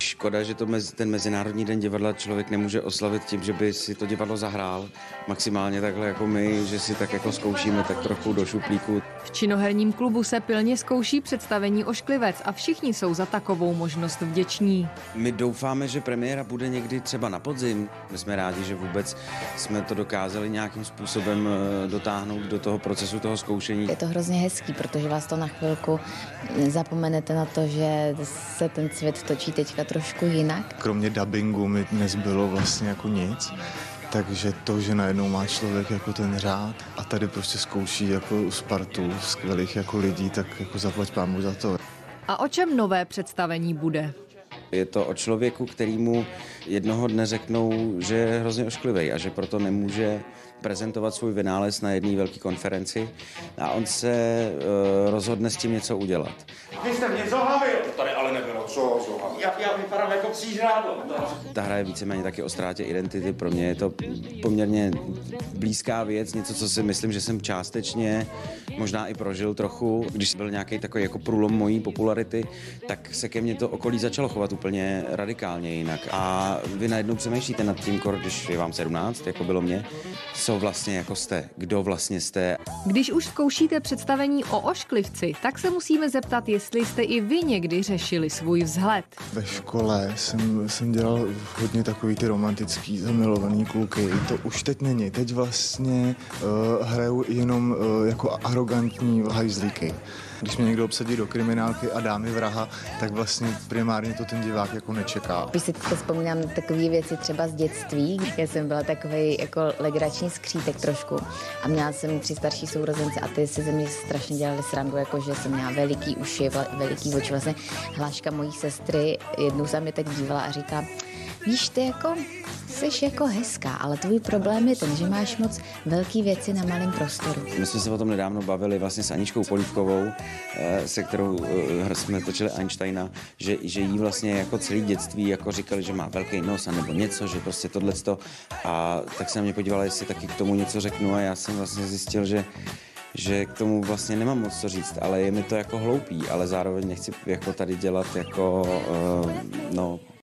Škoda, že to mezi, ten Mezinárodní den divadla člověk nemůže oslavit tím, že by si to divadlo zahrál maximálně takhle jako my, že si tak jako zkoušíme tak trochu do šuplíku. V činoherním klubu se pilně zkouší představení Ošklivec a všichni jsou za takovou možnost vděční. My doufáme, že premiéra bude někdy třeba na podzim. My jsme rádi, že vůbec jsme to dokázali nějakým způsobem eh, dotáhnout do toho procesu toho zkoušení. Je to hrozně hezký, protože vás to na chvilku zapomenete na to, že se ten svět točí teďka trošku jinak. Kromě dubbingu mi nezbylo vlastně jako nic. Takže to, že najednou má člověk jako ten řád a tady prostě zkouší jako Spartu skvělých jako lidí, tak jako zaplať pámu za to. A o čem nové představení bude? Je to o člověku, kterýmu jednoho dne řeknou, že je hrozně ošklivý a že proto nemůže prezentovat svůj vynález na jedné velké konferenci a on se uh, rozhodne s tím něco udělat. Vy jste mě zohavil! To tady ale nebylo. Co zohavil? Já, já vypadám jako přížrádlo. Ta hra je víceméně taky o ztrátě identity. Pro mě je to poměrně blízká věc, něco, co si myslím, že jsem částečně možná i prožil trochu. Když byl nějaký takový jako průlom mojí popularity, tak se ke mně to okolí začalo chovat úplně radikálně jinak. A vy najednou přemýšlíte nad tím, když je vám 17, jako bylo mě, co vlastně jako jste, kdo vlastně jste. Když už zkoušíte představení o ošklivci, tak se musíme zeptat, jestli jste i vy někdy řešili svůj vzhled. Ve škole jsem, jsem dělal hodně takový ty romantický zamilovaný kluky. To už teď není. Teď vlastně uh, hraju jenom uh, jako arrogantní hajzlíky. Když mě někdo obsadí do kriminálky a dá mi vraha, tak vlastně primárně to ten divák jako nečeká. Když si teď vzpomínám takové věci třeba z dětství, já jsem byla takový jako legrační skřítek trošku a měla jsem tři starší sourozence a ty si ze mě strašně dělali srandu, jako že jsem měla veliký uši, veliký oči. Vlastně hláška mojí sestry jednou se mě tak dívala a říká, víš, ty jako jsi jako hezká, ale tvůj problém je ten, že máš moc velký věci na malém prostoru. My jsme se o tom nedávno bavili vlastně s Aničkou Polívkovou, eh, se kterou eh, jsme točili Einsteina, že, že jí vlastně jako celý dětství jako říkali, že má velký nos a nebo něco, že prostě tohle a tak se na mě podívala, jestli taky k tomu něco řeknu a já jsem vlastně zjistil, že že k tomu vlastně nemám moc co říct, ale je mi to jako hloupý, ale zároveň nechci jako tady dělat jako, uh, no,